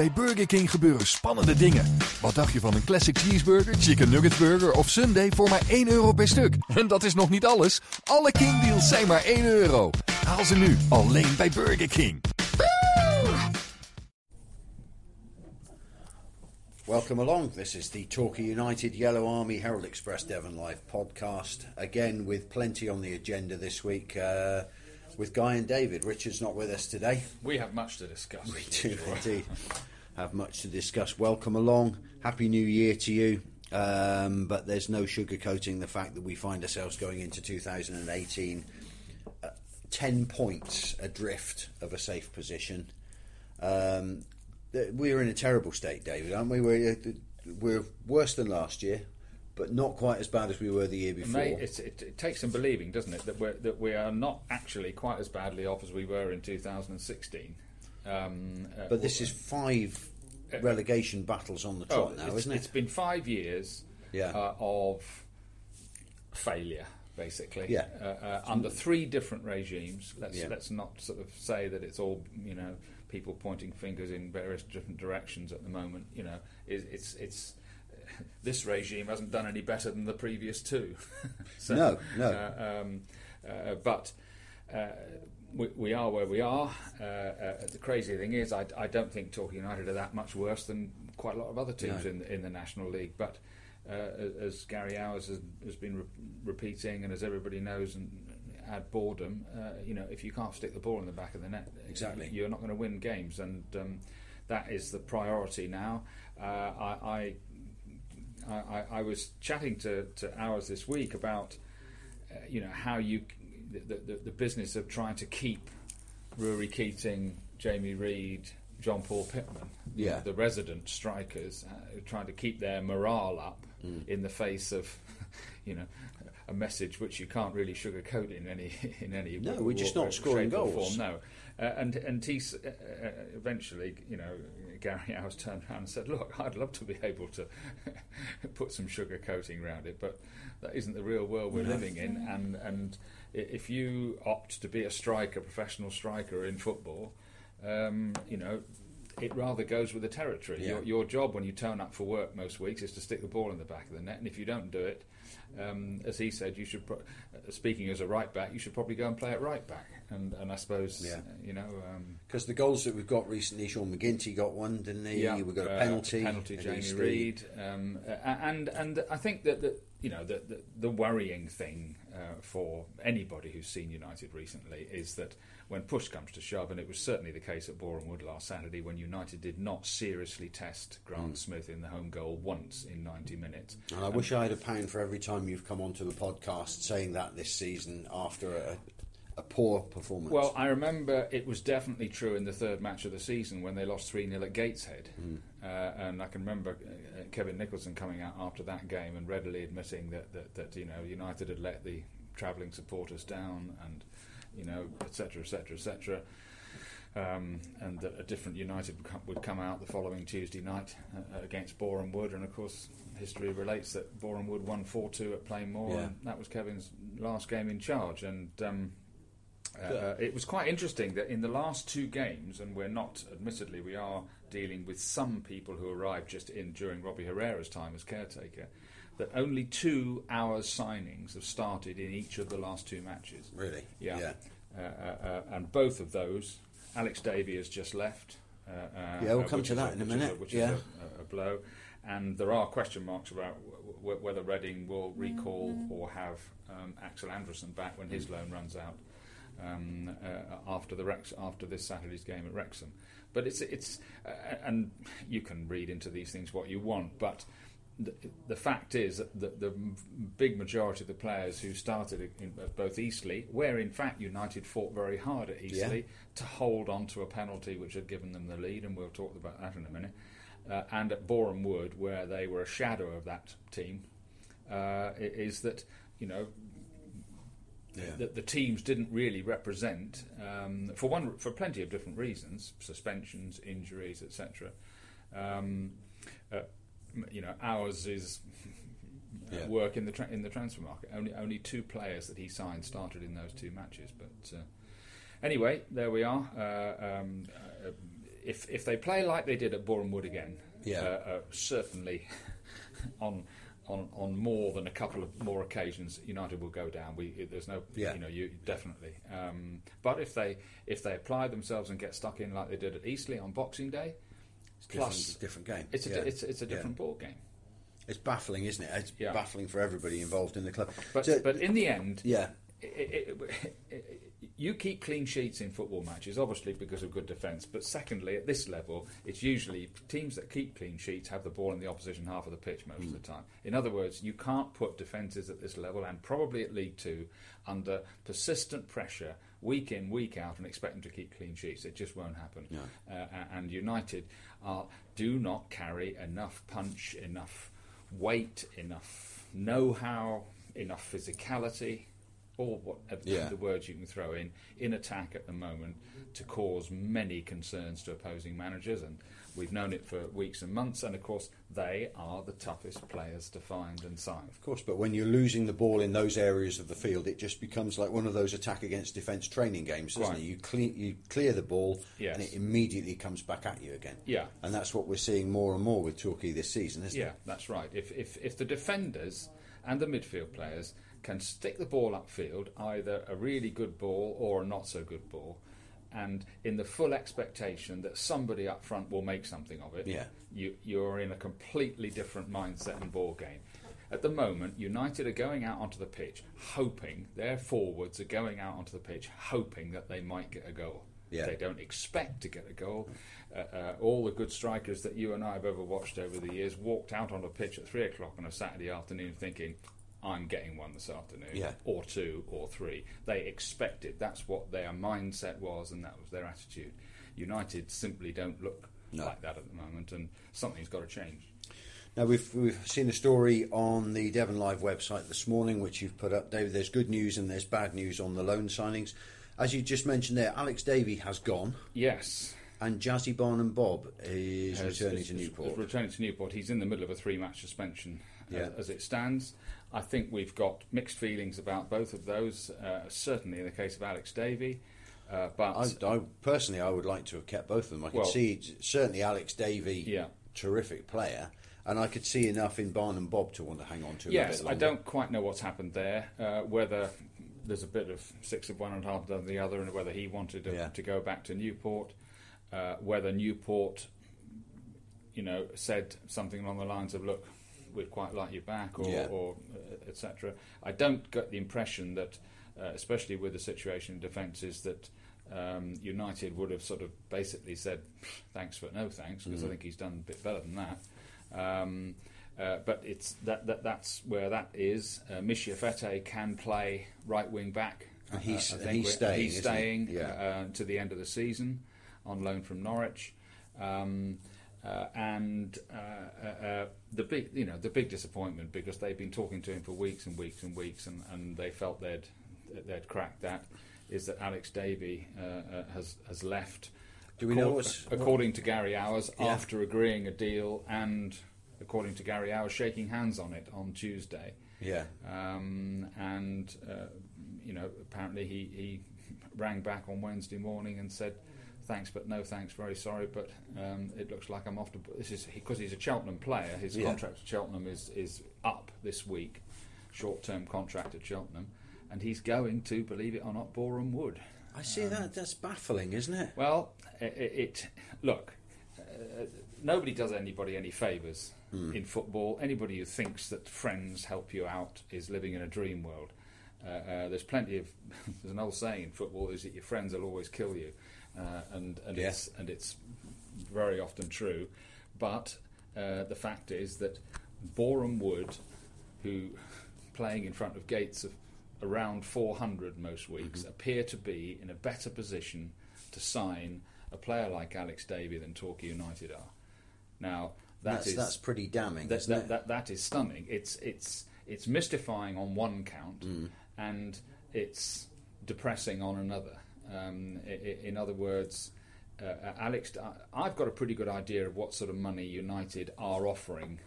bij Burger King gebeuren spannende dingen. Wat dacht je van een classic cheeseburger, chicken nugget burger of sundae voor maar 1 euro per stuk? En dat is nog niet alles. Alle King deals zijn maar 1 euro. Haal ze nu alleen bij Burger King. Welcome along. This is the Torquay United Yellow Army Herald Express Devon Live podcast. Again, with plenty on the agenda this week. Uh, with Guy and David. Richard's not with us today. We have much to discuss. We do indeed have much to discuss. Welcome along. Happy New Year to you. Um, but there's no sugarcoating the fact that we find ourselves going into 2018 uh, 10 points adrift of a safe position. Um, th- we're in a terrible state, David, aren't we? We're, uh, we're worse than last year, but not quite as bad as we were the year before. Mate, it, it takes some believing, doesn't it, that we're, that we are not actually quite as badly off as we were in 2016. Um, uh, but this is five relegation battles on the trot now, isn't it? It's been five years Yeah. uh, of failure, basically. Yeah. Uh, uh, under three different regimes. Let's Yeah. let's not sort of say that it's all you know people pointing fingers in various different directions at the moment. You know, it, it's it's. This regime hasn't done any better than the previous two. So, No, no. Uh, um, uh, but uh, we, we are where we are. Uh, uh, the crazy thing is, I, I don't think Torquay United are that much worse than quite a lot of other teams No. in the, in the National League. But uh, as Gary Owers has, has been re- repeating, and as everybody knows, and add boredom, uh, you know, if you can't stick the ball in the back of the net, Exactly. you're not going to win games, and um, that is the priority now. Uh, I, I I, I, I was chatting to, to Owers this week about uh, you know how you the, the, the business of trying to keep Ruairi Keating, Jamie Reid, John Paul Pittman, Yeah. the resident strikers, uh, trying to keep their morale up Mm. in the face of you know a message which you can't really sugarcoat in any in any No, we're just not scoring goals. Form. No, uh, and and he uh, uh, eventually, you know, Gary Owers turned around and said, "Look, I'd love to be able to put some sugar coating around it, but that isn't the real world we're No. living in. And and if you opt to be a striker, professional striker in football, um, you know." It rather goes with the territory. Yeah. Your, your job when you turn up for work most weeks is to stick the ball in the back of the net, and if you don't do it, um, as he said, you should. Pro- speaking as a right back, you should probably go and play at right back. And and I suppose Yeah. you know. Um, Because the goals that we've got recently, Sean McGinty got one, didn't he? yeah, we got a uh, penalty. penalty, Jamie Reid, um, and and I think that the, you know the, the the worrying thing uh, for anybody who's seen United recently is that when push comes to shove, and it was certainly the case at Boreham Wood last Saturday, when United did not seriously test Grant Smith in the home goal once in 90 minutes. And I wish I had a pound for every time you've come onto the podcast saying that this season after a, a poor performance. Well, I remember it was definitely true in the third match of the season when they lost 3 0 at Gateshead. Uh, and I can remember uh, Kevin Nicholson coming out after that game and readily admitting that, that, that you know United had let the travelling supporters down and, you know, etc., etc., etc. Um, and that a different United would come, would come out the following Tuesday night uh, against Boreham Wood. And of course, history relates that Boreham Wood won 4 2 at Plainmoor, Yeah. and that was Kevin's last game in charge. And um, uh, it was quite interesting that in the last two games, and we're not, admittedly, we are dealing with some people who arrived just in during Robbie Herrera's time as caretaker, that only two Owers signings have started in each of the last two matches. really? Yeah. yeah. Uh, uh, uh, and both of those, Alex Davey has just left. Uh, uh, Yeah, we'll uh, come to is that in a which is minute, which yeah. is a, a blow. And there are question marks about w- w- whether Reading will recall or have um, Axel Anderson back when his loan runs out um, uh, after the Rex after this Saturday's game at Wrexham. But it's it's uh, and you can read into these things what you want, but the, the fact is that the, big majority of the players who started in both Eastleigh, where in fact United fought very hard at Eastleigh to hold on to a penalty which had given them the lead, and we'll talk about that in a minute, uh, and at Boreham Wood, where they were a shadow of that team, uh, is that you know Yeah. that the teams didn't really represent um, for one for plenty of different reasons, suspensions, injuries, etc. Um, uh, you know, ours is Yeah. work in the tra- in the transfer market. Only only two players that he signed started in those two matches, but uh, anyway, there we are. Uh, um, uh, if if they play like they did at Boreham Wood again, Yeah. uh, uh, certainly on. On, on more than a couple of more occasions, United will go down. We, there's no, Yeah. you know, you definitely. Um, but if they if they apply themselves and get stuck in like they did at Eastleigh on Boxing Day, plus different, different game. it's a Yeah. it's it's a Yeah. different ball game. It's baffling, isn't it? It's Yeah. baffling for everybody involved in the club. But So- but in the end, yeah, it, it, it, you keep clean sheets in football matches, obviously because of good defence. But secondly, at this level, it's usually teams that keep clean sheets have the ball in the opposition half of the pitch most of the time. In other words, you can't put defences at this level and probably at League Two under persistent pressure week in week out and expect them to keep clean sheets. It just won't happen. Uh, and United are, do not carry enough punch, enough weight, enough know-how, enough physicality all whatever uh, Yeah. the words you can throw in in attack at the moment to cause many concerns to opposing managers and we've known it for weeks and months and of course they are the toughest players to find and sign of course. But when you're losing the ball in those areas of the field, it just becomes like one of those attack against defence training games, doesn't Right. it? You clear, you clear the ball, Yes. and it immediately comes back at you again. Yeah. and that's what we're seeing more and more with Torquay this season, isn't yeah it? that's right if, if, if the defenders and the midfield players can stick the ball upfield either a really good ball or a not so good ball and in the full expectation that somebody up front will make something of it Yeah. you, you're in a completely different mindset and ball game. At the moment, United are going out onto the pitch hoping their forwards are going out onto the pitch hoping that they might get a goal. Yeah. They don't expect to get a goal. Uh, uh, all the good strikers that you and I have ever watched over the years walked out on the pitch at three o'clock on a Saturday afternoon thinking, I'm getting one this afternoon, Yeah. or two, or three. They expected. That's what their mindset was, and that was their attitude. United simply don't look No. like that at the moment, and something's got to change. Now we've we've seen a story on the Devon Live website this morning, which you've put up, David. There's good news and there's bad news on the loan signings. As you just mentioned there, Alex Davey has gone, Yes, and Jazzy Barnum-Bobb is has- returning is- to Newport. is returning to Newport. He's in the middle of a three-match suspension Yeah. as, as it stands. I think we've got mixed feelings about both of those. Uh, certainly in the case of Alex Davey, uh, but I, I personally, I would like to have kept both of them. I could Well- see certainly Alex Davey, Yeah. terrific player, and I could see enough in Barnum-Bobb to want to hang on to. Yes, I don't quite know what's happened there. Uh, whether there's a bit of six of one and half of the other, and whether he wanted to, Yeah. to go back to Newport, uh, whether Newport, you know, said something along the lines of, "Look, we'd quite like you back," or, Yeah. or uh, etc. I don't get the impression that, uh, especially with the situation in defence, is that. Um, United would have sort of basically said thanks but no thanks because I Mm. think he's done a bit better than that. Um, uh, but it's that, that that's where that is. Uh, Fete can play right wing back. And he's- Uh, and he's staying, He's isn't he? Yeah. uh, to the end of the season on loan from Norwich. Um, uh, and uh, uh, uh, the big, you know, the big disappointment because they've been talking to him for weeks and weeks and weeks, and, and they felt they'd they'd cracked that. Is that Alex Davey uh, uh, has has left? Do we know what's- according to Gary Owers Yeah. after agreeing a deal and according to Gary Owers shaking hands on it on Tuesday? Yeah, Um, and uh, you know, apparently he, he rang back on Wednesday morning and said, "Thanks, but no thanks. Very sorry, but um, it looks like I'm off to." This is because he's a Cheltenham player. His Yeah. contract at Cheltenham is is up this week, short-term contract at Cheltenham, and he's going to, believe it or not, Boreham Wood. I see that. That's baffling, isn't it? Well, it, it look. Uh, nobody does anybody any favours in football. Anybody who thinks that friends help you out is living in a dream world. Uh, uh, there's plenty of there's an old saying in football is that your friends will always kill you, uh, and and Yeah. it's and it's very often true. But uh, the fact is that Boreham Wood, who playing in front of gates of around 400 most weeks, appear to be in a better position to sign a player like Alex Davey than Torquay United are. Now that that's is- that's pretty damning, that, isn't that, it? that, that is stunning. It's it's it's mystifying on one count, Mm. and it's depressing on another. Um, in other words, uh, Alex, I've got a pretty good idea of what sort of money United are offering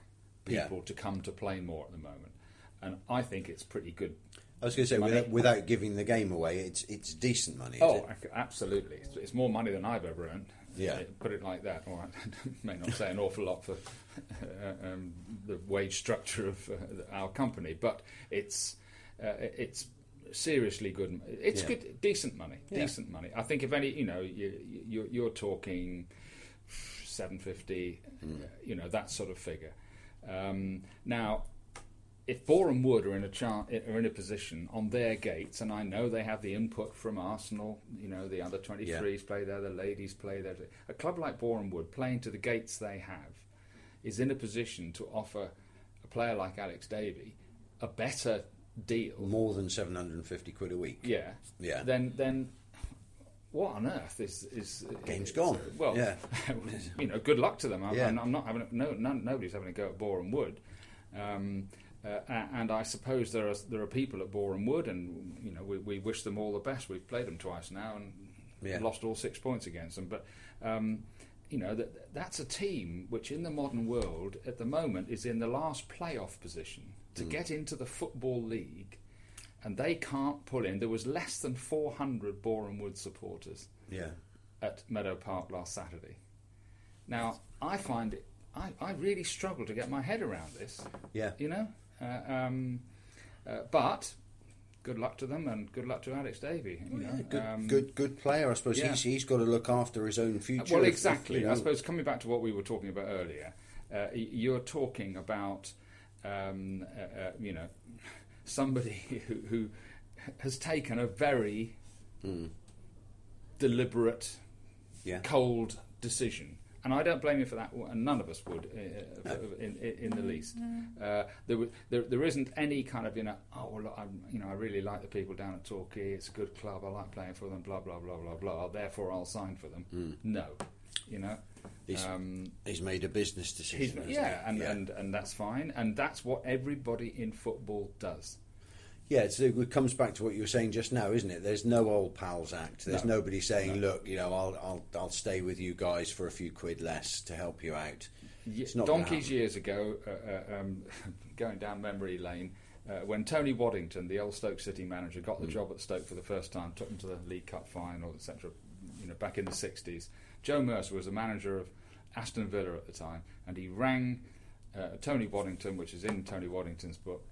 Yeah. people to come to play more at the moment, and I think it's pretty good. I was going to say, without, without giving the game away, it's it's decent money. is Oh, it? absolutely! It's, it's more money than I've ever earned. Yeah. Uh, put it like that. I may not say an awful lot for uh, um, the wage structure of uh, our company, but it's uh, it's seriously good. It's Yeah. good, decent money, Yeah. decent money. I think if any, you know, you, you, you're talking seven fifty, Mm. you know, that sort of figure. Um, now, if Boreham Wood are in a char- are in a position on their gates, and I know they have the input from Arsenal, you know, the under 23s play there, the ladies play there. A club like Boreham Wood, playing to the gates they have, is in a position to offer a player like Alex Davey a better deal. More than 750 quid a week. Yeah. Yeah. Then then what on earth is is Game's is- gone. Well, Yeah. you know, good luck to them. I'm, Yeah. I'm, not having a, no, no nobody's having a go at Boreham Wood. Um, uh, and I suppose there are there are people at Boreham Wood, and you know we, we wish them all the best. We've played them twice now and Yeah. lost all six points against them. But um, you know that that's a team which, in the modern world, at the moment, is in the last playoff position Mm. to get into the football league, and they can't pull in. There was less than 400 Boreham Wood supporters Yeah. at Meadow Park last Saturday. Now, I find it, I, I really struggle to get my head around this, Yeah. you know. Uh, um, uh, but good luck to them and good luck to Alex Davey. You know. Yeah, good, Um, good, good player. I suppose yeah. he's he's got to look after his own future. Well, if- if, exactly. you I suppose coming back to what we were talking about earlier, uh, you're talking about, um, uh, uh, you know, somebody who, who has taken a very deliberate, Yeah. cold decision. And I don't blame you for that, and none of us would, uh, uh, in, in, in the least. Uh, there, w- there, there isn't any kind of, you know, oh, well, I'm, you know, I really like the people down at Torquay. It's a good club. I like playing for them. Blah blah blah blah blah. Therefore, I'll sign for them. No, you know. He's, Um, he's made a business decision. yeah, and, yeah. and and that's fine, and that's what everybody in football does. Yeah, it's, it comes back to what you were saying just now, isn't it? There's no old pals act. There's No. nobody saying, "Look, you know, I'll, I'll, I'll stay with you guys for a few quid less to help you out." Ye- It's not donkeys years ago, uh, uh, um, going down memory lane, uh, when Tony Waddington, the old Stoke City manager, got the job at Stoke for the first time, took them to the League Cup final, etc. You know, back in the '60s, Joe Mercer was the manager of Aston Villa at the time, and he rang uh, Tony Waddington, which is in Tony Waddington's book,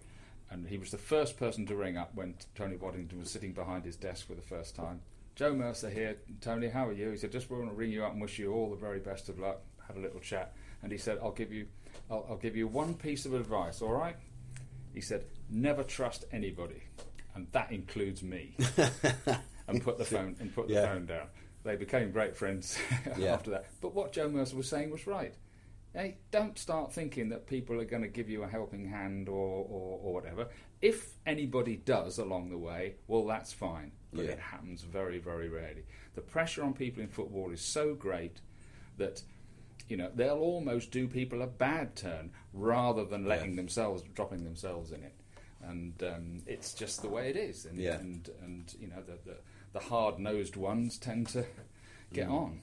and he was the first person to ring up when Tony Waddington was sitting behind his desk for the first time. Joe Mercer here, Tony, how are you? He said, just want to ring you up and wish you all the very best of luck. Had a little chat, and he said, I'll give you, I'll, I'll give you one piece of advice. All right? He said, never trust anybody, and that includes me. and put the phone and put the Yeah. phone down. They became great friends Yeah. after that. But what Joe Mercer was saying was right. Hey, don't start thinking that people are going to give you a helping hand or, or, or whatever. If anybody does along the way, well, that's fine. But Yeah. it happens very, very rarely. The pressure on people in football is so great that you know they'll almost do people a bad turn rather than letting Yeah. themselves dropping themselves in it. And um, it's just the way it is. And Yeah. and, and you know the the, the hard nosed ones tend to get Mm. on.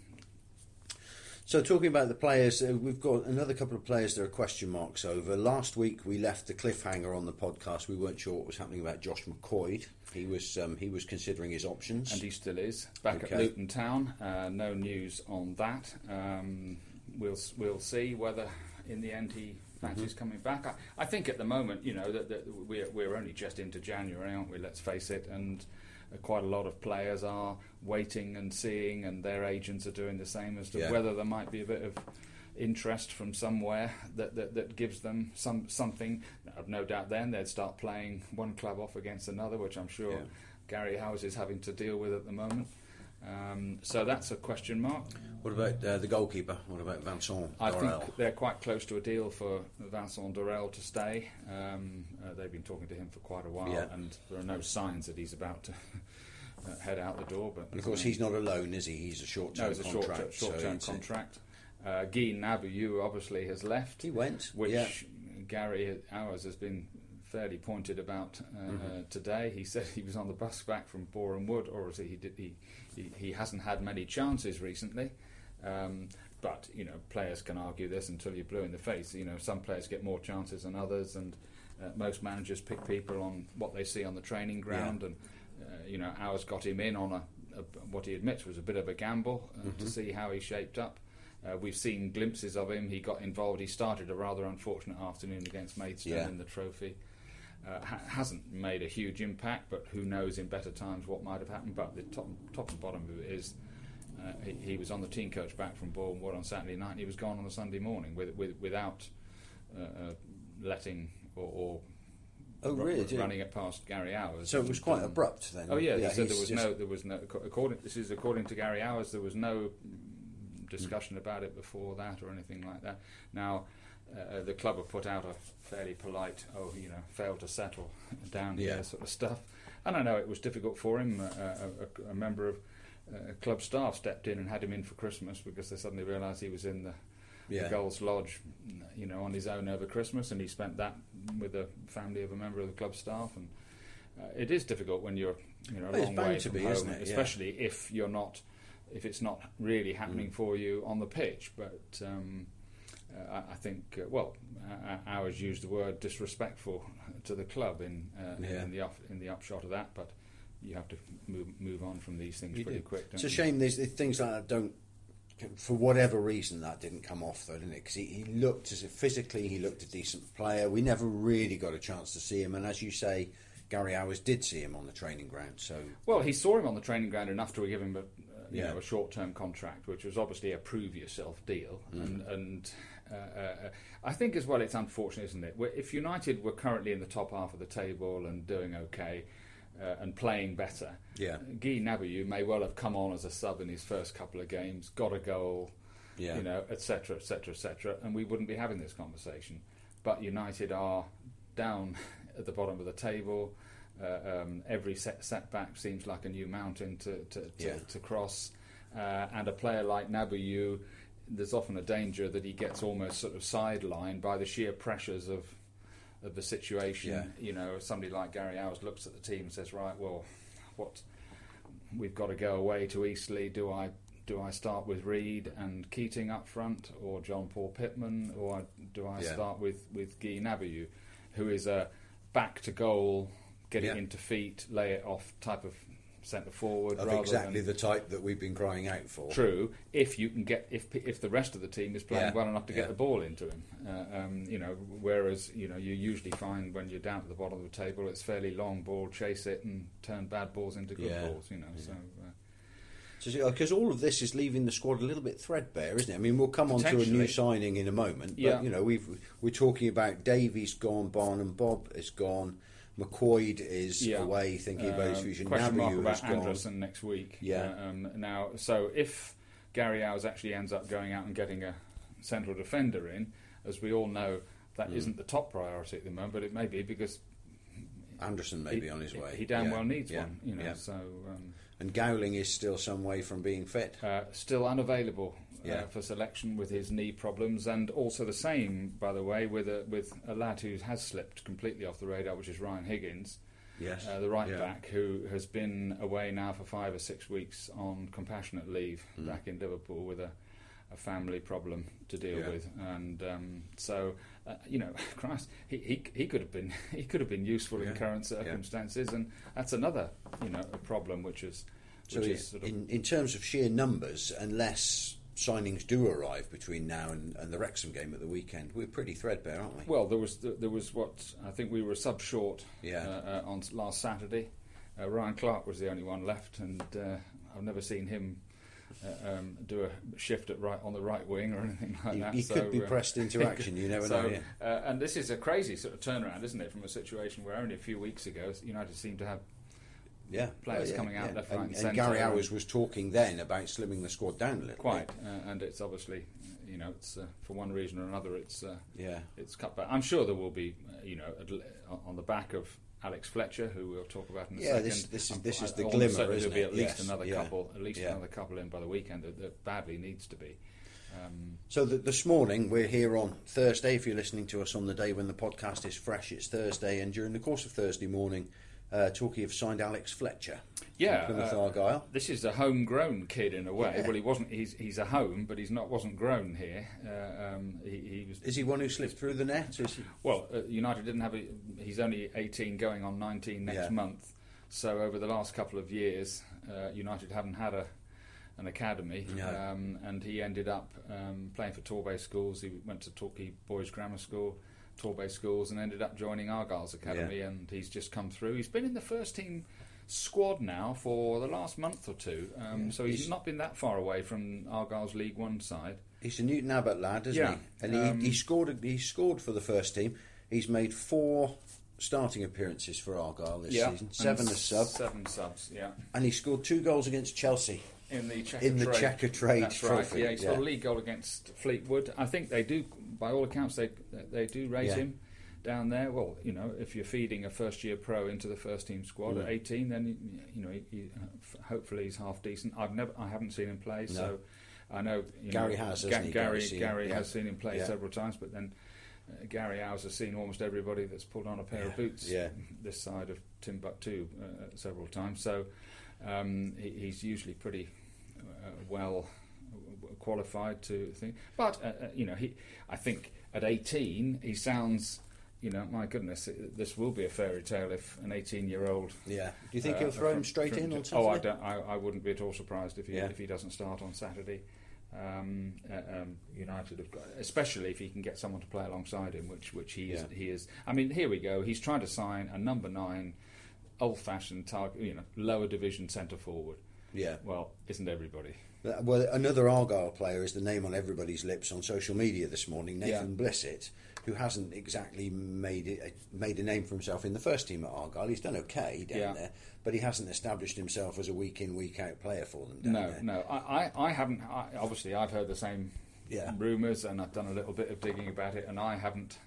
So, talking about the players, uh, we've got another couple of players that are question marks over. Last week, we left the cliffhanger on the podcast. We weren't sure what was happening about Josh McQuoid. He was um, he was considering his options. And he still is back Okay. at Luton Town. Uh, no news on that. Um, we'll we'll see whether in the end he fancies Mm-hmm. coming back. I, I think at the moment, you know, that, that we're we're only just into January, aren't we? Let's face it, and. Quite a lot of players are waiting and seeing, and their agents are doing the same as to Yeah. whether there might be a bit of interest from somewhere that, that, that gives them some something. I've no doubt then they'd start playing one club off against another, which I'm sure Yeah. Gary Owers is having to deal with at the moment. Um, so that's a question mark. What about uh, the goalkeeper? What about Vincent I Dorel? think they're quite close to a deal for Vincent Dorel to stay. Um, uh, they've been talking to him for quite a while, Yeah. and there are no signs that he's about to uh, head out the door. But And of course, he's not alone, is he? He's a short-term no, it's a short contract. so short term it's a- contract. Uh, Guy Nabu obviously has left. He went. which yeah. Gary Owers has been fairly pointed about uh, Mm-hmm. uh, today. He said he was on the bus back from Boreham Wood, or he did, he, he he hasn't had many chances recently. Um, but you know, players can argue this until you're blue in the face. You know, some players get more chances than others, and uh, most managers pick people on what they see on the training ground. And uh, you know, Owers got him in on a, a, what he admits was a bit of a gamble uh, Mm-hmm. to see how he shaped up. Uh, we've seen glimpses of him. He got involved. He started a rather unfortunate afternoon against Maidstone Yeah. in the trophy. Uh, ha- hasn't made a huge impact, but who knows in better times what might have happened. But the top, top and bottom of it is uh, he, he was on the team coach back from Bournemouth on Saturday night, and he was gone on the Sunday morning with, with, without uh, uh, letting or, or Oh, ru- really? Did- running it past Gary Owers. So it was quite um, abrupt then. Oh yeah, he said there was no, there was no. According, this is according to Gary Owers. There was no discussion about it before that or anything like that. Now, uh, the club have put out a fairly polite, oh, you know, failed to settle down Yeah. here sort of stuff. And I know it was difficult for him. Uh, a, a member of uh, club staff stepped in and had him in for Christmas because they suddenly realised he was in the, Yeah. the Gulls Lodge, you know, on his own over Christmas, and he spent that with the family of a member of the club staff. And uh, it is difficult when you're, you know, a Well, long way to from be, home, isn't it? Yeah. especially if you're not, if it's not really happening Mm. for you on the pitch. But um, uh, I, think, uh, well, uh, Owers used the word disrespectful to the club in uh, Yeah. in the up, in the upshot of that, but. You have to move move on from these things You pretty do. quick. Don't It's a you? shame these there's things like that don't, for whatever reason, that didn't come off though, didn't it? Because he, he looked as if physically he looked a decent player. We never really got a chance to see him, and as you say, Gary Owers did see him on the training ground. So Well, he saw him on the training ground enough to give him a, uh, you Yeah. know, a short-term contract, which was obviously a prove yourself deal. Mm. And, and uh, uh, I think as well, it's unfortunate, isn't it? If United were currently in the top half of the table and doing okay uh, and playing better, Yeah. Guy Nabayu may well have come on as a sub in his first couple of games, got a goal, Yeah. you know, etc., etc., etc., and we wouldn't be having this conversation. But United are down at the bottom of the table. Uh, um, every set, setback seems like a new mountain to to, to, Yeah. to cross. Uh, and a player like Nabayu, there's often a danger that he gets almost sort of sidelined by the sheer pressures of of the situation. Yeah. You know, somebody like Gary Owers looks at the team and says, "Right, well, what we've got to go away to Eastleigh. Do I do I start with Reid and Keating up front, or John Paul Pittman, or do I Yeah. start with with Guy Nabayu, who is a back to goal, getting Yeah. into feet, lay it off type of centre forward, of exactly than the type that we've been crying out for. True, if you can get if if the rest of the team is playing Yeah, well enough to get yeah. the ball into him, uh, um, you know. Whereas you know you usually find when you're down at the bottom of the table, it's fairly long ball, chase it, and turn bad balls into good Yeah, balls. You know, so uh, Because all of this is leaving the squad a little bit threadbare, isn't it? I mean, we'll come on to a new signing in a moment, but Yeah. you know, we've we're talking about Davies gone, Barnum-Bobb is gone, McQuoid is yeah. away, thinking about his Um, future. Question mark about. Anderson next week. Yeah. Uh, um, now, so if Gary Owers actually ends up going out and getting a central defender in, as we all know, that Mm. not the top priority at the moment, but it may be because Anderson may he, be on his way. He damn Yeah, well needs yeah, one. You know, yeah. so. Um, And Gowling is still some way from being fit. Uh, still unavailable Yeah. uh, for selection with his knee problems, and also the same, by the way, with a, with a lad who has slipped completely off the radar, which is Ryan Higgins, Yes, uh, the right Yeah. back, who has been away now for five or six weeks on compassionate leave Hmm. back in Liverpool with a, a family problem to deal Yeah. with, and um, so uh, you know, Christ, he, he he could have been he could have been useful Yeah. in current circumstances, and that's another you know a problem which is. So which in, is sort of in, in terms of sheer numbers, unless signings do arrive between now and, and the Wrexham game at the weekend, we're pretty threadbare, aren't we? Well, there was there was what I think we were sub short Yeah. uh, uh, on last Saturday. Uh, Ryan Clark was the only one left, and uh, I've never seen him uh, um, do a shift at right on the right wing or anything like that. he so, could be uh, pressed into action, you never so, know, yeah. uh, and this is a crazy sort of turnaround, isn't it, from a situation where only a few weeks ago United seemed to have Yeah, players yeah, coming out yeah. left, and, right, and and centre Gary and- Owers was talking then about slimming the squad down a little. quite, bit. uh, and it's obviously you know it's uh, for one reason or another it's. Uh, Yeah, it's cut back. I'm sure there will be, uh, you know, on the back of Alex Fletcher, who we'll talk about in a Yeah, second. this- this is- this is the glimmer, There'll be at least Yes, another yeah. couple, at least Yeah. another couple in by the weekend that, that badly needs to be. Um, So th this morning we're here on Thursday. If you're listening to us on the day when the podcast is fresh, it's Thursday, and during the course of Thursday morning, uh, Torquay have signed Alex Fletcher. Yeah, Plymouth uh, Argyle. this is a homegrown kid in a way. Yeah. Well, he wasn't. He's he's a home, but he's not. wasn't grown here. Uh, um, he, he was. Is he one who slipped through the net? Well, uh, United didn't have a. He's only 18, going on 19 next Yeah. month. So over the last couple of years, uh, United haven't had a an academy, No. um, and he ended up um, playing for Torbay schools. He went to Torquay Boys Grammar School, Torbay schools, and ended up joining Argyle's academy. And he's just come through. He's been in the first team squad now for the last month or two, um, Yeah. so he's, He's- not been that far away from Argyle's League One side. He's a Newton Abbot lad, isn't Yeah. he? And Um, he, he scored. He scored for the first team. He's made four starting appearances for Argyle this season. and Seven as sub, Seven subs, yeah. and he scored two goals against Chelsea. in the Checker In the Trade. Checkatrade That's trophy, right. Yeah, he's got yeah. a league goal against Fleetwood. I think they do, by all accounts, they they do raise Yeah. him down there. Well, you know, if you're feeding a first year pro into the first team squad Mm. at 18, then you, know, he, he, hopefully he's half decent. I've never, I haven't seen him play, so I know you Gary know, has, Ga- he? Gary, seen him, Gary yeah. has seen him play Yeah. several times, but then. Uh, Gary Owers has seen almost everybody that's pulled on a pair of boots Yeah. this side of Timbuktu uh, several times. So um, he, he's usually pretty uh, well qualified to think. But uh, uh, you know, he I think at 18 he sounds. You know, my goodness, it- this will be a fairy tale if an 18-year-old. Yeah. Do you think uh, he'll throw him straight from- in on Oh, I don't. I, I wouldn't be at all surprised if he Yeah. if he doesn't start on Saturday. Um, uh, um, United have got, especially if he can get someone to play alongside him, which which he is. Yeah. He is. I mean, here we go. He's trying to sign a number nine, old-fashioned target, you know, lower division centre forward. Yeah. Well, isn't everybody? Uh, Well, another Argyle player is the name on everybody's lips on social media this morning, Nathan Blissett, who hasn't exactly made it made a name for himself in the first team at Argyle. He's done okay down Yeah. there, but he hasn't established himself as a week in week out player for them. Down No, there. no. I, I, I haven't. I, obviously, I've heard the same Yeah. rumours, and I've done a little bit of digging about it, and I haven't.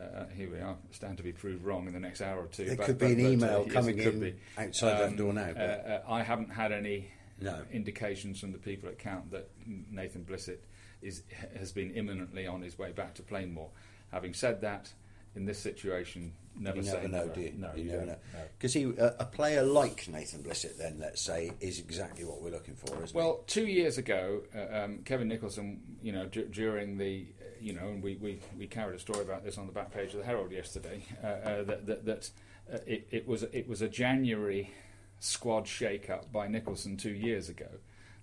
Uh, here we are, stand to be proved wrong in the next hour or two. There but- could be but- an but, uh, email yes, coming in be. outside that door now, but- Uh, uh, I haven't had any No. indications from the people at Count that Nathan Blissett is has been imminently on his way back to Plainmoor. Having said that, in this situation, never you say never know, do you? No, you you never know. No. Because he, uh, a player like Nathan Blissett, then let's say, is exactly what we're looking for, isn't Well, two years ago, uh, um, Kevin Nicholson, you know, d- during the, uh, you know, and we, we, we carried a story about this on the back page of the Herald yesterday, uh, uh, that that, that uh, it, it was it was a January squad shake-up by Nicholson two years ago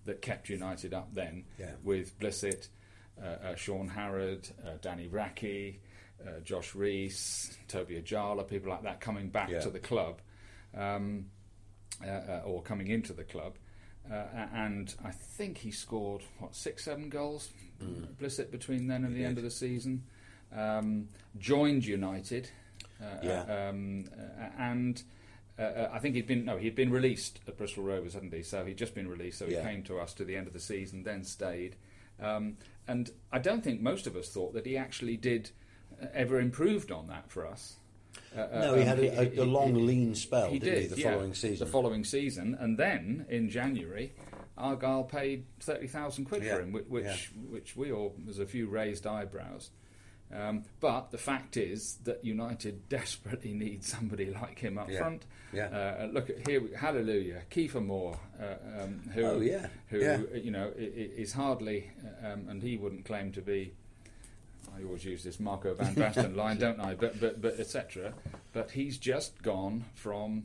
that kept United up then Yeah. with Blissett, uh, uh, Sean Harrod, uh, Danny Racchi, uh, Josh Reese, Toby Ajala, people like that coming back Yeah. to the club. Um, uh, uh, or coming into the club. Uh, and I think he scored what six, seven goals, Blissett between then and He the end of the season. Um, joined United, uh, Yeah. um, uh, and uh, uh, I think he'd been no, he'd been released at Bristol Rovers, hadn't he? So he'd just been released. So he Yeah. came to us to the end of the season, then stayed. Um, and I don't think most of us thought that he actually did uh, ever improved on that for us. Uh, No, he um, had a, a, a long, lean spell, he didn't did he, the yeah, following season? The following season, and then in January, Argyle paid thirty thousand quid Yeah, for him, which which, yeah. which we all there's a few raised eyebrows. Um, but the fact is that United desperately need somebody like him up Yeah, front. yeah. Uh, look at here, hallelujah, Kiefer Moore, uh, um, who, Oh, yeah, who yeah. you know is hardly, um, and he wouldn't claim to be. I always use this Marco van Basten line, don't I? But but but etc. But he's just gone from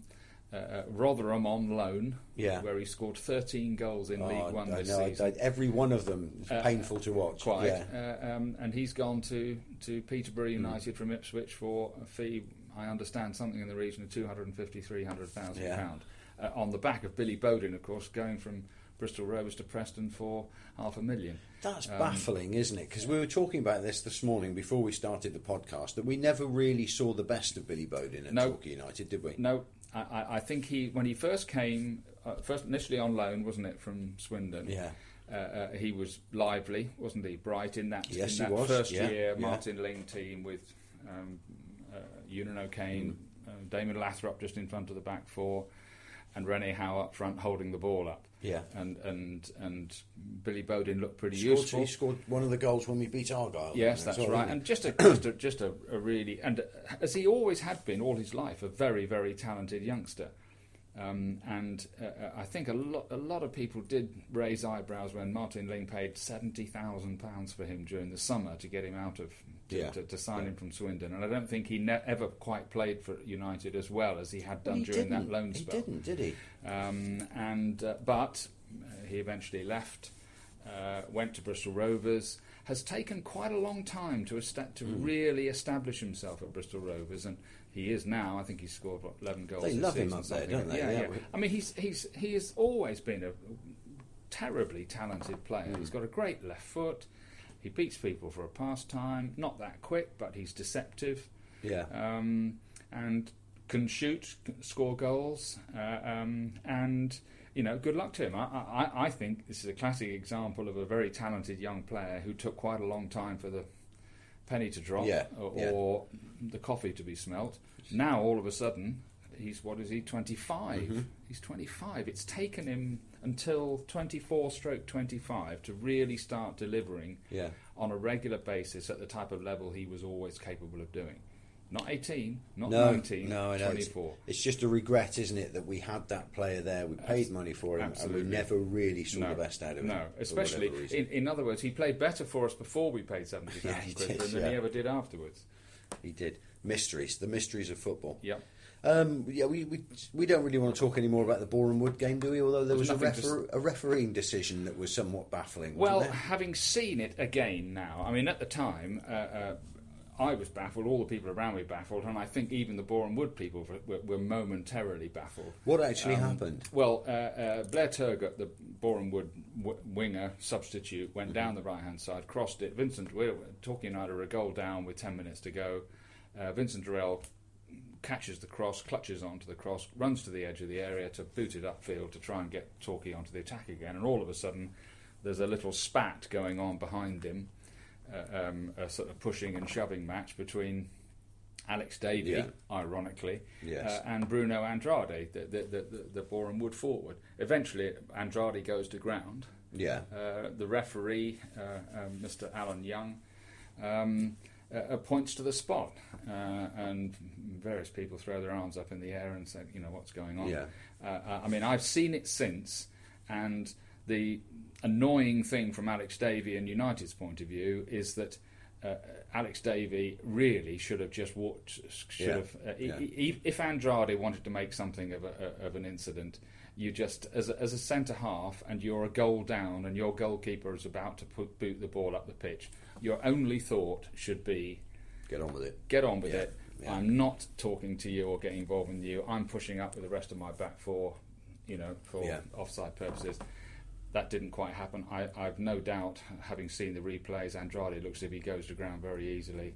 uh, uh, Rotherham on loan, Yeah. where he scored 13 goals in Oh, League One this season. I- every one of them is Uh, painful to watch. Quite, Yeah. uh, um, and he's gone to, to Peterborough Hmm. United from Ipswich for a fee. I understand something in the region of 250, 300,000 Yeah. pound. Uh, on the back of Billy Bodin, of course, going from Bristol Rovers to Preston for half a million. That's Um, baffling, isn't it? Because we were talking about this this morning before we started the podcast that we never really saw the best of Billy Bodin at No. Torquay United, did we? No, I, I- think he when he first came, uh, first initially on loan, wasn't it, from Swindon? Yeah. Uh, uh, he was lively, wasn't he? Bright in that, Yes, in he that was, first yeah, year yeah. Martin Ling team with um, uh, Eunan O'Kane, Mm. uh, Damon Lathrope just in front of the back four, and Rene Howe up front holding the ball up. Yeah. and and and Billy Bodin looked pretty Scored, useful. he scored one of the goals when we beat Argyle. Yes, that's well, right. And just a just a, just a, a really and uh, as he always had been all his life, a very very talented youngster. Um, and uh, uh, I think a lot, a lot of people did raise eyebrows when Martin Ling paid seventy thousand pounds for him during the summer to get him out of to, Yeah. to, to sign Yeah. him from Swindon. And I don't think he ne- ever quite played for United as well as he had done Well, he during that didn't. loan spell. he didn't, did he? Um, and uh, but uh, he eventually left, uh, went to Bristol Rovers. Has taken quite a long time to esta- to Hmm. really establish himself at Bristol Rovers, and he is now. I think he's scored what, eleven goals. They love him up there, don't they? Yeah, Yeah, yeah. I mean, he's he's he has always been a terribly talented player. Hmm. He's got a great left foot. He beats people for a pastime. Not that quick, but he's deceptive Yeah. um, and can shoot, score goals, uh, um, and you know, good luck to him. I, I, I think this is a classic example of a very talented young player who took quite a long time for the penny to drop Yeah, or, yeah. or the coffee to be smelt. Now, all of a sudden, he's what is he? 25 Mm-hmm. He's twenty five. It's taken him until twenty four stroke twenty five to really start delivering Yeah. on a regular basis at the type of level he was always capable of doing. Not 18, not No, 19, no, I know. It's, it's just a regret, isn't it, that we had that player there. We paid money for him, absolutely. and we never really saw no, the best out of him. No, especially, in, in other words, he played better for us before we paid 70,000 Yeah, he quid did, than yeah. he ever did afterwards. he did mysteries, the mysteries of football. Yep. Um, yeah, we, we we don't really want to talk any more about the Boreham Wood game, do we? Although there was a, nothing to a refereeing decision that was somewhat baffling. Well, there? having seen it again now, I mean, at the time, uh, uh, I was baffled, all the people around me baffled, and I think even the Boreham Wood people were, were momentarily baffled. what actually Um, happened? Well, uh, uh, Blair Turgott, the Boreham Wood w- winger substitute, Mm-hmm. went down the right hand side, crossed it. Vincent, we we're talking about a goal down with 10 minutes to go. Uh, Vincent Dorel catches the cross, clutches onto the cross, runs to the edge of the area to boot it upfield to try and get Torquay onto the attack again. And all of a sudden, there's a little spat going on behind him, uh, um, a sort of pushing and shoving match between Alex Davey, Yeah. ironically, Yes. uh, and Bruno Andrade, the, the, the, the, Boreham Wood forward. Eventually, Andrade goes to ground. Yeah, Uh, the referee, uh, um, Mr. Alan Young, um, uh, points to the spot, uh, and various people throw their arms up in the air and say, "You know what's going on?" Yeah. Uh, I mean, I've seen it since, and the annoying thing from Alex Davey and United's point of view is that. Uh, Alex Davey really should have just walked. Should Yeah, have. Uh, yeah. e- if Andrade wanted to make something of, a, of an incident, you just as a, as a centre half, and you're a goal down, and your goalkeeper is about to put, boot the ball up the pitch. Your only thought should be get on with it. get on with Yeah, it. yeah. I'm not talking to you or getting involved with you. I'm pushing up with the rest of my back four, you know, for Yeah. offside purposes. That didn't quite happen. I, I've no doubt, having seen the replays, Andrade looks as if he goes to ground very easily.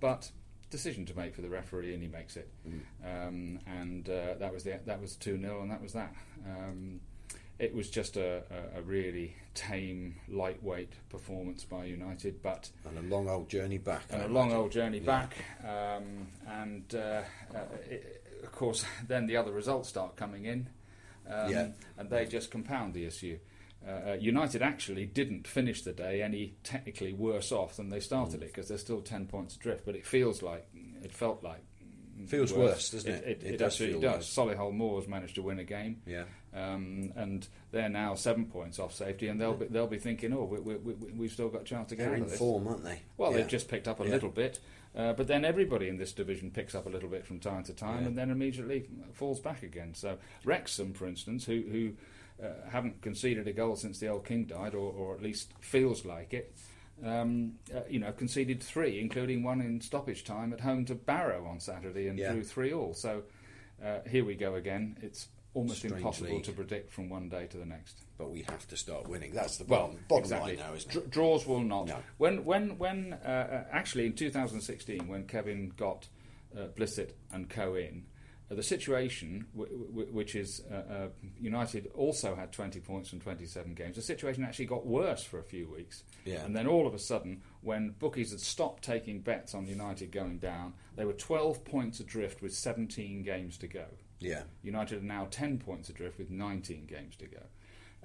But decision to make for the referee, and he makes it. Mm. Um, and uh, that was the, that was two 0 and that was that. Um, it was just a, a, a really tame, lightweight performance by United, but And a long old journey back. and I a long imagine. old journey Yeah. back. Um, and uh, uh, it, of course, then the other results start coming in, um, Yeah. and they just compound the issue. Uh, uh, United actually didn't finish the day any technically worse off than they started it because they're still ten points adrift. But it feels like it felt like Feels worse, doesn't it? It, It it absolutely feel does. worse. Solihull Moors managed to win a game. Yeah. Um, and they're now seven points off safety, and they'll be, they'll be thinking, "Oh, we, we, we, we've still got a chance to get They're out in of this." form, aren't they? Well, yeah. they've just picked up a Yeah. little bit, uh, but then everybody in this division picks up a little bit from time to time, Yeah. and then immediately falls back again. So Wrexham, for instance, who who uh, haven't conceded a goal since the old king died, or, or at least feels like it, um, uh, you know, conceded three, including one in stoppage time at home to Barrow on Saturday, and drew three all. So uh, here we go again. It's almost Strange impossible league. to predict from one day to the next. But we have to start winning. That's the Well, bottom, bottom exactly. line now, isn't it? draws will not. No. When when when uh, uh, actually in 2016 when Kevin got uh, Blissett and Co in, uh, the situation w- w- which is uh, uh, United also had 20 points from 27 games. The situation actually got worse for a few weeks, Yeah. and then all of a sudden, when bookies had stopped taking bets on United going down, they were 12 points adrift with 17 games to go. Yeah. United are now 10 points adrift with 19 games to go.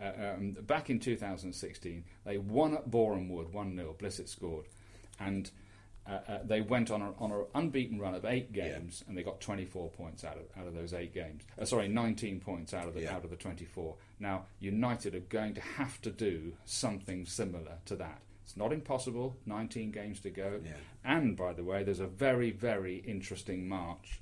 Uh, um, back in 2016, they won at Boreham Wood 1 0. Blissett scored. And uh, uh, they went on an on a unbeaten run of eight Yeah. games, and they got 24 points out of out of those eight games. Uh, sorry, 19 points out of the Yeah. out of the 24. Now, United are going to have to do something similar to that. It's not impossible. 19 games to go, Yeah. and by the way, there's a very very interesting march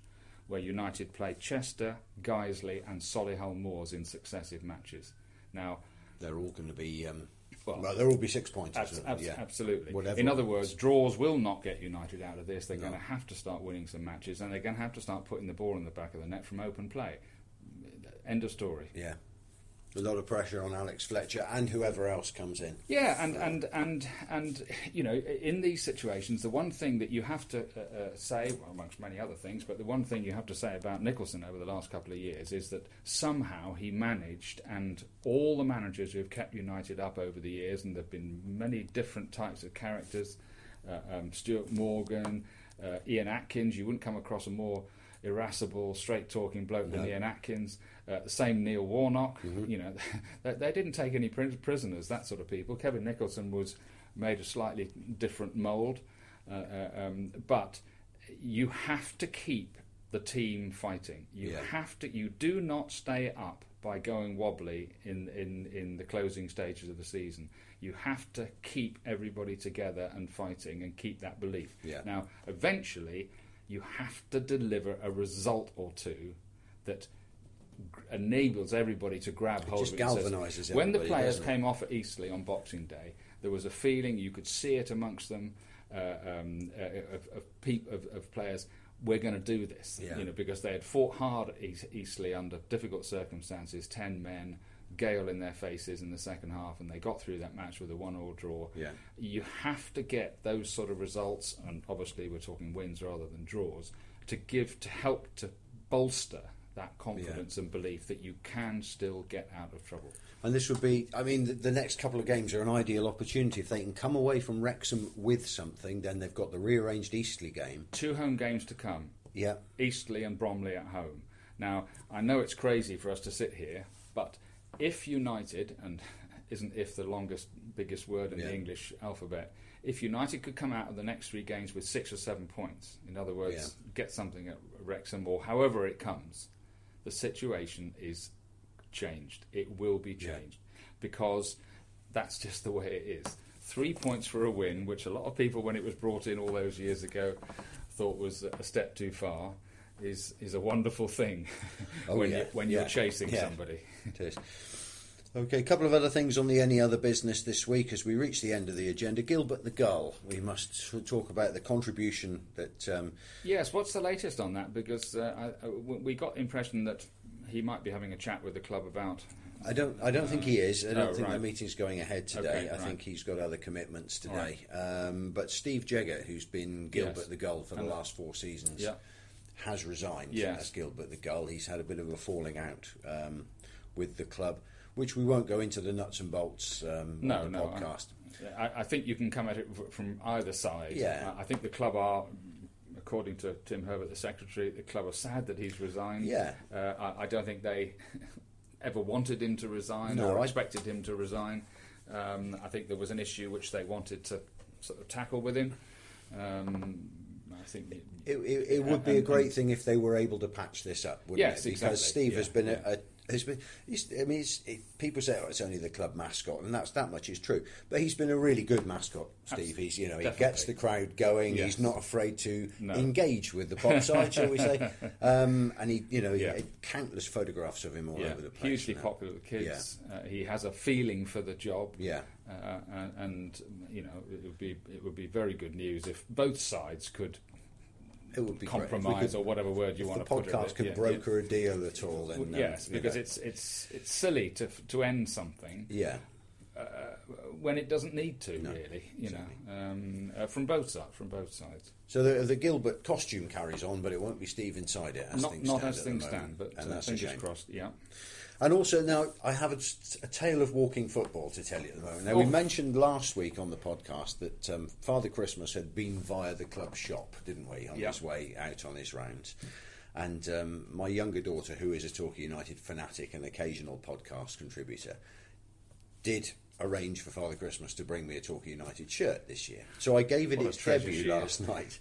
where United play Chester, Guiseley, and Solihull Moors in successive matches. Now, They're all going to be. Um, Well, well, they'll all be six points. Abs- abs- yeah. Absolutely. Whatever In other words, draws will not get United out of this. They're No. going to have to start winning some matches, and they're going to have to start putting the ball in the back of the net from open play. End of story. Yeah. A lot of pressure on Alex Fletcher and whoever else comes in. Yeah, and, and, and, and you know, in these situations, the one thing that you have to uh, uh, say, well, amongst many other things, but the one thing you have to say about Nicholson over the last couple of years is that somehow he managed, and all the managers who have kept United up over the years, and there have been many different types of characters uh, um, Stuart Morgan, uh, Ian Atkins, you wouldn't come across a more irascible, straight talking bloke than No. Ian Atkins. Uh, the same Neil Warnock. You know, they, they didn't take any pris- prisoners. That sort of people. Kevin Nicholson was made a slightly different mould, uh, uh, um, but you have to keep the team fighting. You Yeah. have to. You do not stay up by going wobbly in, in, in the closing stages of the season. You have to keep everybody together and fighting and keep that belief. Yeah. Now, eventually, you have to deliver a result or two that enables everybody to grab hold just of it. galvanises When the players came off at Eastleigh on Boxing Day, there was a feeling you could see it amongst them uh, um, uh, of, of, peop- of, of players. We're going to do this, Yeah. you know, because they had fought hard at East- Eastleigh under difficult circumstances, ten men, gale in their faces in the second half, and they got through that match with a one-all draw. Yeah. You have to get those sort of results, and obviously we're talking wins rather than draws, to give to help to bolster that confidence and belief that you can still get out of trouble. And this would be, I mean, the, the next couple of games are an ideal opportunity. If they can come away from Wrexham with something, then they've got the rearranged Eastleigh game. Two home games to come. Yeah. Eastleigh and Bromley at home. Now, I know it's crazy for us to sit here, but if United, and isn't if the longest, biggest word in Yeah. the English alphabet, if United could come out of the next three games with six or seven points, in other words, Yeah. get something at Wrexham or however it comes, the situation is changed. It will be Yeah. changed because that's just the way it is. Three points for a win, which a lot of people, when it was brought in all those years ago, thought was a step too far, is is a wonderful thing Oh, when yeah, you when yeah, you're chasing yeah. somebody. It is. Okay, a couple of other things on the any other business this week as we reach the end of the agenda. Gilbert the Gull. We must talk about the contribution that. Um, Yes, what's the latest on that? Because uh, I, I- we got the impression that he might be having a chat with the club about. I don't. I don't think he is. I don't oh, think the meeting's going ahead today. Okay, I right. think he's got other commitments today. Um, but Steve Jegger, who's been Gilbert Yes. the Gull for the last four seasons, Yeah. Has resigned Yes. as Gilbert the Gull. He's had a bit of a falling out um, with the club, which we won't go into the nuts and bolts um, No, on the no, I- podcast. I, I think you can come at it from either side. Yeah. I, think the club are, according to Tim Herbert, the secretary, the club are sad that he's resigned. Yeah. Uh, I, I don't think they ever wanted him to resign No, or I- expected him to resign. Um, I think there was an issue which they wanted to sort of tackle with him. Um, think it, It, it, it would be a great thing if they were able to patch this up, wouldn't Yes, it? Because exactly. Steve has been yeah. a, a has been. He's, I mean, people say, "Oh, it's only the club mascot," and that's that much is true. But he's been a really good mascot, Steve. He's you know he gets the crowd going. Yes. He's not afraid to No. engage with the pop side, shall we say? Um, and he, you know, he Yeah. had countless photographs of him all yeah, over the place. hugely popular with kids. Uh, he has a feeling for the job. Yeah. uh, and, and you know it would be it would be very good news if both sides could It would be. Compromise could- or whatever word you want the to put it. podcast could Yeah, broker a deal at all, then um, yes, you because know. it's it's it's silly to to end something yeah. uh, when it doesn't need to No, really. You exactly. know, um, uh, from both sides. From both sides. So the, the Gilbert costume carries on, but it won't be Steve inside it as not things not stand as things stand, but and uh, that's fingers crossed. Yeah. And also now I have a, a tale of walking football to tell you at the moment. Now we Oh. mentioned last week on the podcast that um, Father Christmas had been via the club shop, didn't we, on Yeah. his way out on his rounds. And um, my younger daughter, who is a Torquay United fanatic and occasional podcast contributor, did arrange for Father Christmas to bring me a Torquay United shirt this year. So I gave it What its debut she last night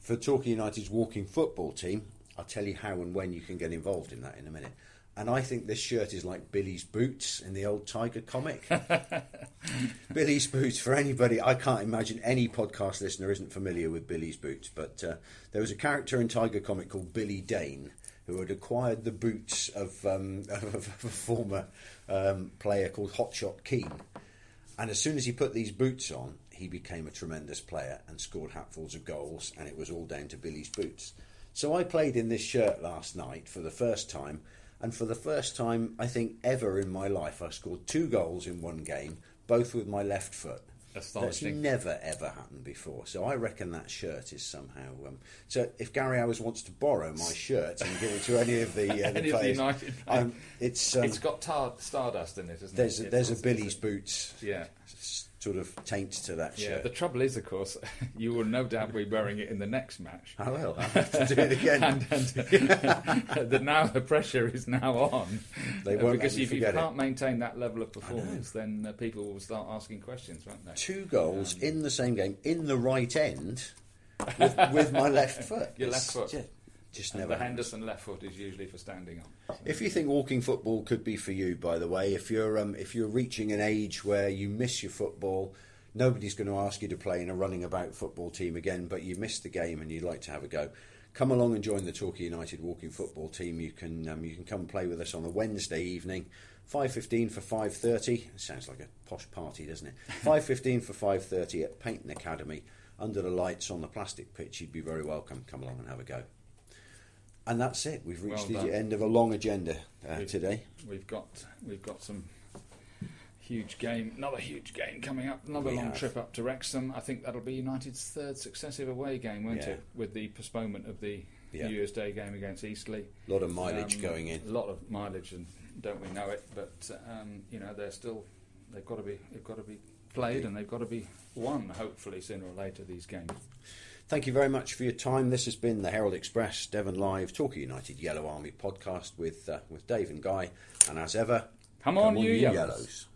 for Torquay United's walking football team. I'll tell you how and when you can get involved in that in a minute. And I think this shirt is like Billy's boots in the old Tiger comic. Billy's Boots, for anybody, I can't imagine any podcast listener isn't familiar with Billy's Boots, but uh, there was a character in Tiger Comic called Billy Dane who had acquired the boots of, um, of a former um, player called Hotshot Keane. And as soon as he put these boots on, he became a tremendous player and scored hatfuls of goals, and it was all down to Billy's boots. So I played in this shirt last night for the first time, and for the first time, I think, ever in my life, I scored two goals in one game, both with my left foot. That's never ever happened before. So I reckon that shirt is somehow. Um, so if Gary Owers wants to borrow my shirt and give it to any of the, uh, the Any of the players, United um, it's um, it's got tar- stardust in it, isn't there's it? a, It's there's a Billy's boots Yeah. Sort of taint to that Yeah, shirt. the trouble is, of course, you will no doubt be wearing it in the next match. I will. I have to do it again. and, and the now the pressure is now on. They Uh, won't because if you forget it. can't maintain that level of performance, then uh, people will start asking questions, won't they? Two goals in the same game in the right end with, with my left foot. Your It's left foot. ju- Just And never. the. Henderson left foot is usually for standing on. If you think walking football could be for you, by the way, if you're um, if you're reaching an age where you miss your football, nobody's going to ask you to play in a running about football team again, but you missed the game and you'd like to have a go. Come along and join the Torquay United walking football team. You can um, you can come play with us on a Wednesday evening, five fifteen for five thirty. Sounds like a posh party, doesn't it? Five fifteen for five thirty at Paignton Academy under the lights on the plastic pitch. You'd be very welcome. Come along and have a go. And that's it. We've reached Well the end of a long agenda uh, We've- today. We've got we've got some huge game, another huge game coming up, another We long have. trip up to Wrexham. I think that'll be United's third successive away game, won't Yeah. it? With the postponement of the Yeah. New Year's Day game against Eastleigh. A lot of mileage Um, going in. A lot of mileage, and don't we know it? But um, you know, they're still they've got to be they've got to be played, and they've got to be won. Hopefully, sooner or later, these games. Thank you very much for your time. This has been the Herald Express, Devon Live, Torquay United Yellow Army podcast with uh, with Dave and Guy. And as ever, Come on, you you yellows. yellows.